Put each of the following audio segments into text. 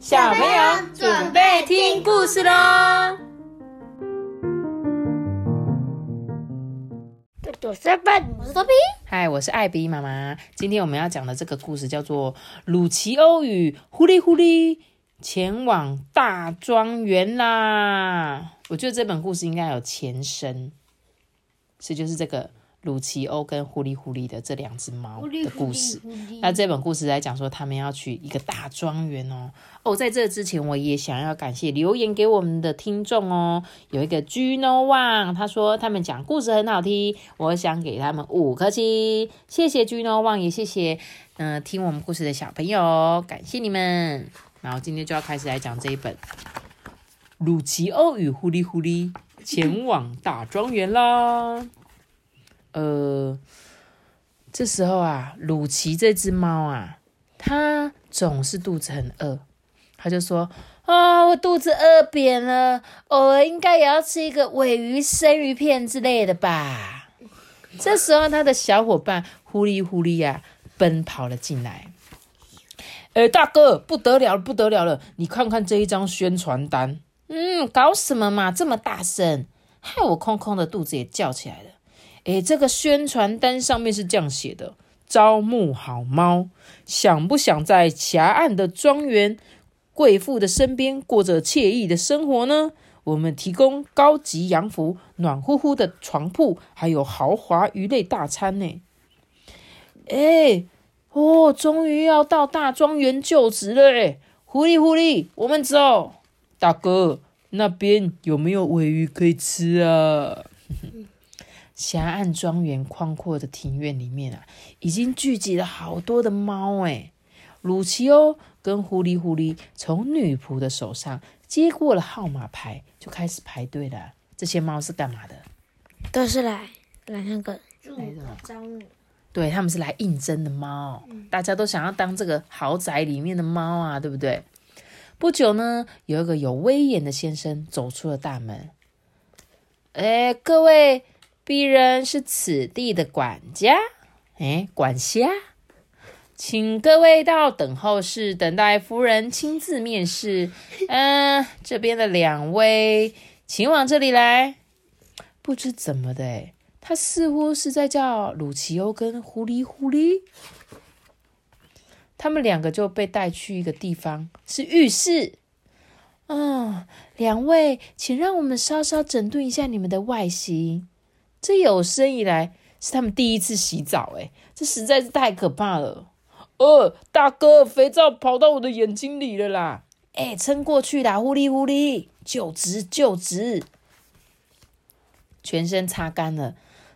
小朋友准备听故事喽！我是笨，我是托比。嗨，我是艾比妈妈。今天我们要讲的这个故事叫做《鲁奇欧与狐狸狐狸前往大庄园啦》。我觉得这本故事应该有前身，是就是这个。鲁奇欧跟狐狸狐狸的这两只猫的故事。那这本故事来讲说，他们要去一个大庄园哦。哦，在这之前，我也想要感谢留言给我们的听众哦。有一个 Gino Wang，他说他们讲故事很好听，我想给他们五颗星。谢谢 Gino Wang，也谢谢嗯听我们故事的小朋友，感谢你们。然后今天就要开始来讲这一本《鲁奇欧与狐狸狐狸前往大庄园》啦。呃，这时候啊，鲁奇这只猫啊，它总是肚子很饿，它就说：“啊，我肚子饿扁了，偶尔应该也要吃一个尾鱼生鱼片之类的吧。”这时候，它的小伙伴狐狸狐狸呀，奔跑了进来。哎，大哥，不得了，不得了了！你看看这一张宣传单，嗯，搞什么嘛，这么大声，害我空空的肚子也叫起来了。诶，这个宣传单上面是这样写的：招募好猫，想不想在狭岸的庄园贵妇的身边过着惬意的生活呢？我们提供高级洋服、暖乎乎的床铺，还有豪华鱼类大餐呢。哎，哦，终于要到大庄园就职了诶狐狸狐狸，我们走。大哥，那边有没有尾鱼可以吃啊？狭岸庄园宽阔的庭院里面啊，已经聚集了好多的猫哎。鲁奇欧跟狐狸狐狸从女仆的手上接过了号码牌，就开始排队了。这些猫是干嘛的？都是来来那个招对，他们是来应征的猫。大家都想要当这个豪宅里面的猫啊，对不对？不久呢，有一个有威严的先生走出了大门。哎，各位。鄙人是此地的管家，哎，管辖，请各位到等候室等待夫人亲自面试。嗯，这边的两位，请往这里来。不知怎么的，他似乎是在叫鲁奇欧跟狐狸狐狸，他们两个就被带去一个地方，是浴室。嗯，两位，请让我们稍稍整顿一下你们的外形。这有生以来是他们第一次洗澡，哎，这实在是太可怕了。呃，大哥，肥皂跑到我的眼睛里了啦！哎，撑过去啦，呼哩呼哩，就直就直，全身擦干了，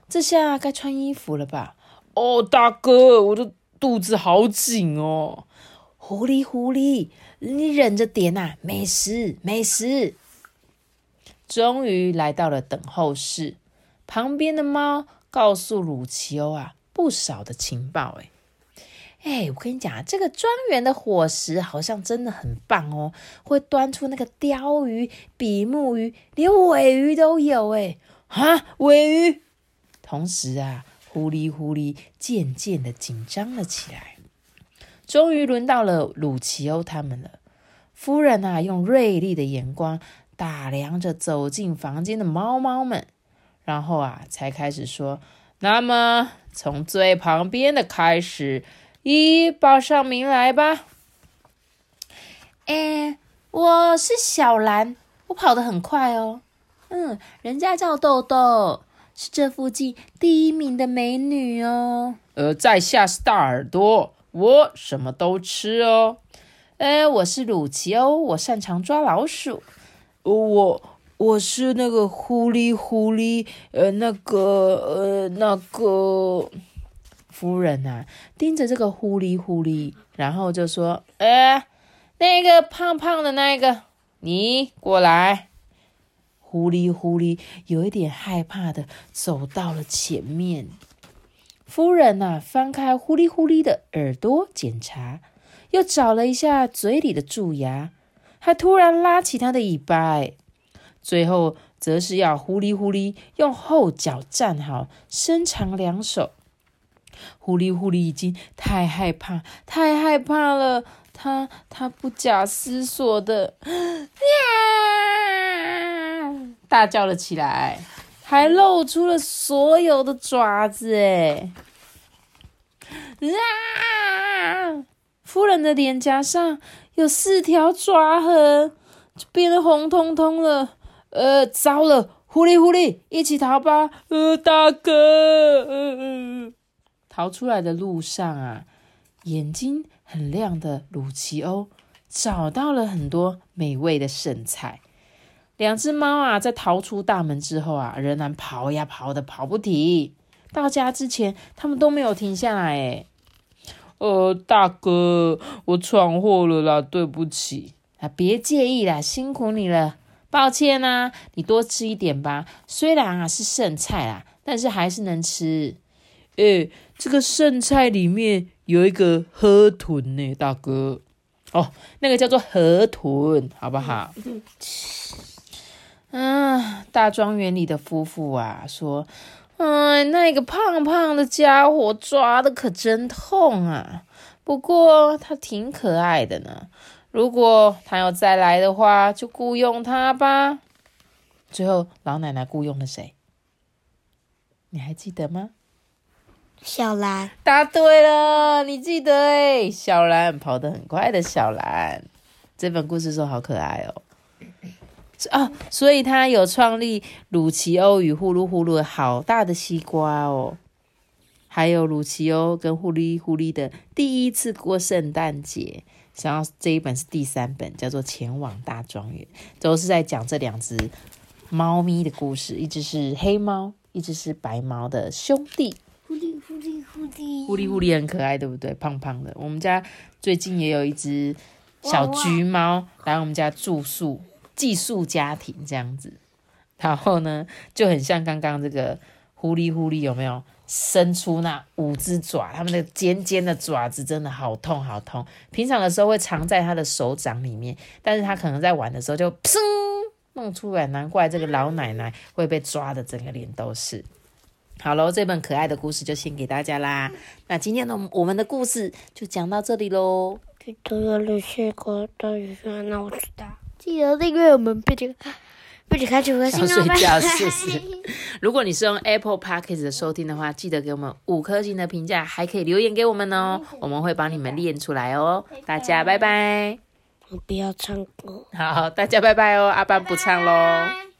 这下该穿衣服了吧？哦，大哥，我的肚子好紧哦。狐狸狐狸，你忍着点呐，没事没事。终于来到了等候室。旁边的猫告诉鲁奇欧啊，不少的情报。哎，哎，我跟你讲啊，这个庄园的伙食好像真的很棒哦，会端出那个鲷鱼、比目鱼，连尾鱼都有。哎，啊，尾鱼！同时啊，狐狸狐狸渐渐的紧张了起来。终于轮到了鲁奇欧他们了。夫人啊，用锐利的眼光打量着走进房间的猫猫们。然后啊，才开始说。那么从最旁边的开始，一报上名来吧。哎，我是小兰，我跑得很快哦。嗯，人家叫豆豆，是这附近第一名的美女哦。呃，在下是大耳朵，我什么都吃哦。哎，我是鲁奇哦，我擅长抓老鼠。我。我是那个狐狸，狐狸，呃，那个，呃，那个夫人呐，盯着这个狐狸，狐狸，然后就说：“哎，那个胖胖的那个，你过来。”狐狸，狐狸有一点害怕的走到了前面。夫人呐，翻开狐狸，狐狸的耳朵检查，又找了一下嘴里的蛀牙，还突然拉起它的尾巴。最后，则是要狐狸狐狸用后脚站好，伸长两手，狐狸狐狸已经太害怕，太害怕了，他他不假思索的大叫了起来，还露出了所有的爪子，哎，啊！夫人的脸颊上有四条抓痕，就变得红彤彤了。呃，糟了！狐狸，狐狸，一起逃吧！呃，大哥，呃，逃出来的路上啊，眼睛很亮的鲁奇欧找到了很多美味的剩菜。两只猫啊，在逃出大门之后啊，仍然跑呀跑的跑不停。到家之前，他们都没有停下来。哎，呃，大哥，我闯祸了啦，对不起啊，别介意啦，辛苦你了。抱歉呐，你多吃一点吧。虽然啊是剩菜啦，但是还是能吃。诶，这个剩菜里面有一个河豚呢，大哥。哦，那个叫做河豚，好不好？嗯，大庄园里的夫妇啊说：“哎，那个胖胖的家伙抓的可真痛啊。不过他挺可爱的呢。”如果他要再来的话，就雇佣他吧。最后，老奶奶雇佣了谁？你还记得吗？小兰。答对了，你记得哎，小兰跑得很快的小兰。这本故事书好可爱哦。啊，所以他有创立鲁奇欧与呼噜呼噜好大的西瓜哦。还有鲁奇欧跟呼噜呼噜的第一次过圣诞节。想要这一本是第三本，叫做《前往大庄园》，都是在讲这两只猫咪的故事。一只是黑猫，一只是白猫的兄弟。狐狸，狐狸，狐狸，狐狸，狐狸很可爱，对不对？胖胖的。我们家最近也有一只小橘猫来我们家住宿，寄宿家庭这样子。然后呢，就很像刚刚这个狐狸，狐狸有没有？伸出那五只爪，它们那尖尖的爪子真的好痛好痛。平常的时候会藏在它的手掌里面，但是它可能在玩的时候就砰弄出来。难怪这个老奶奶会被抓的整个脸都是。好喽，这本可爱的故事就先给大家啦。那今天的我们的故事就讲到这里喽。记得要留下个大鱼饭，那我知道。记得订阅我们，别这个。不许开除我想睡觉，是是。如果你是用 Apple Podcast 的收听的话，记得给我们五颗星的评价，还可以留言给我们哦，我们会帮你们练出来哦。大家拜拜。我不要唱歌。好，大家拜拜哦，阿班不唱喽。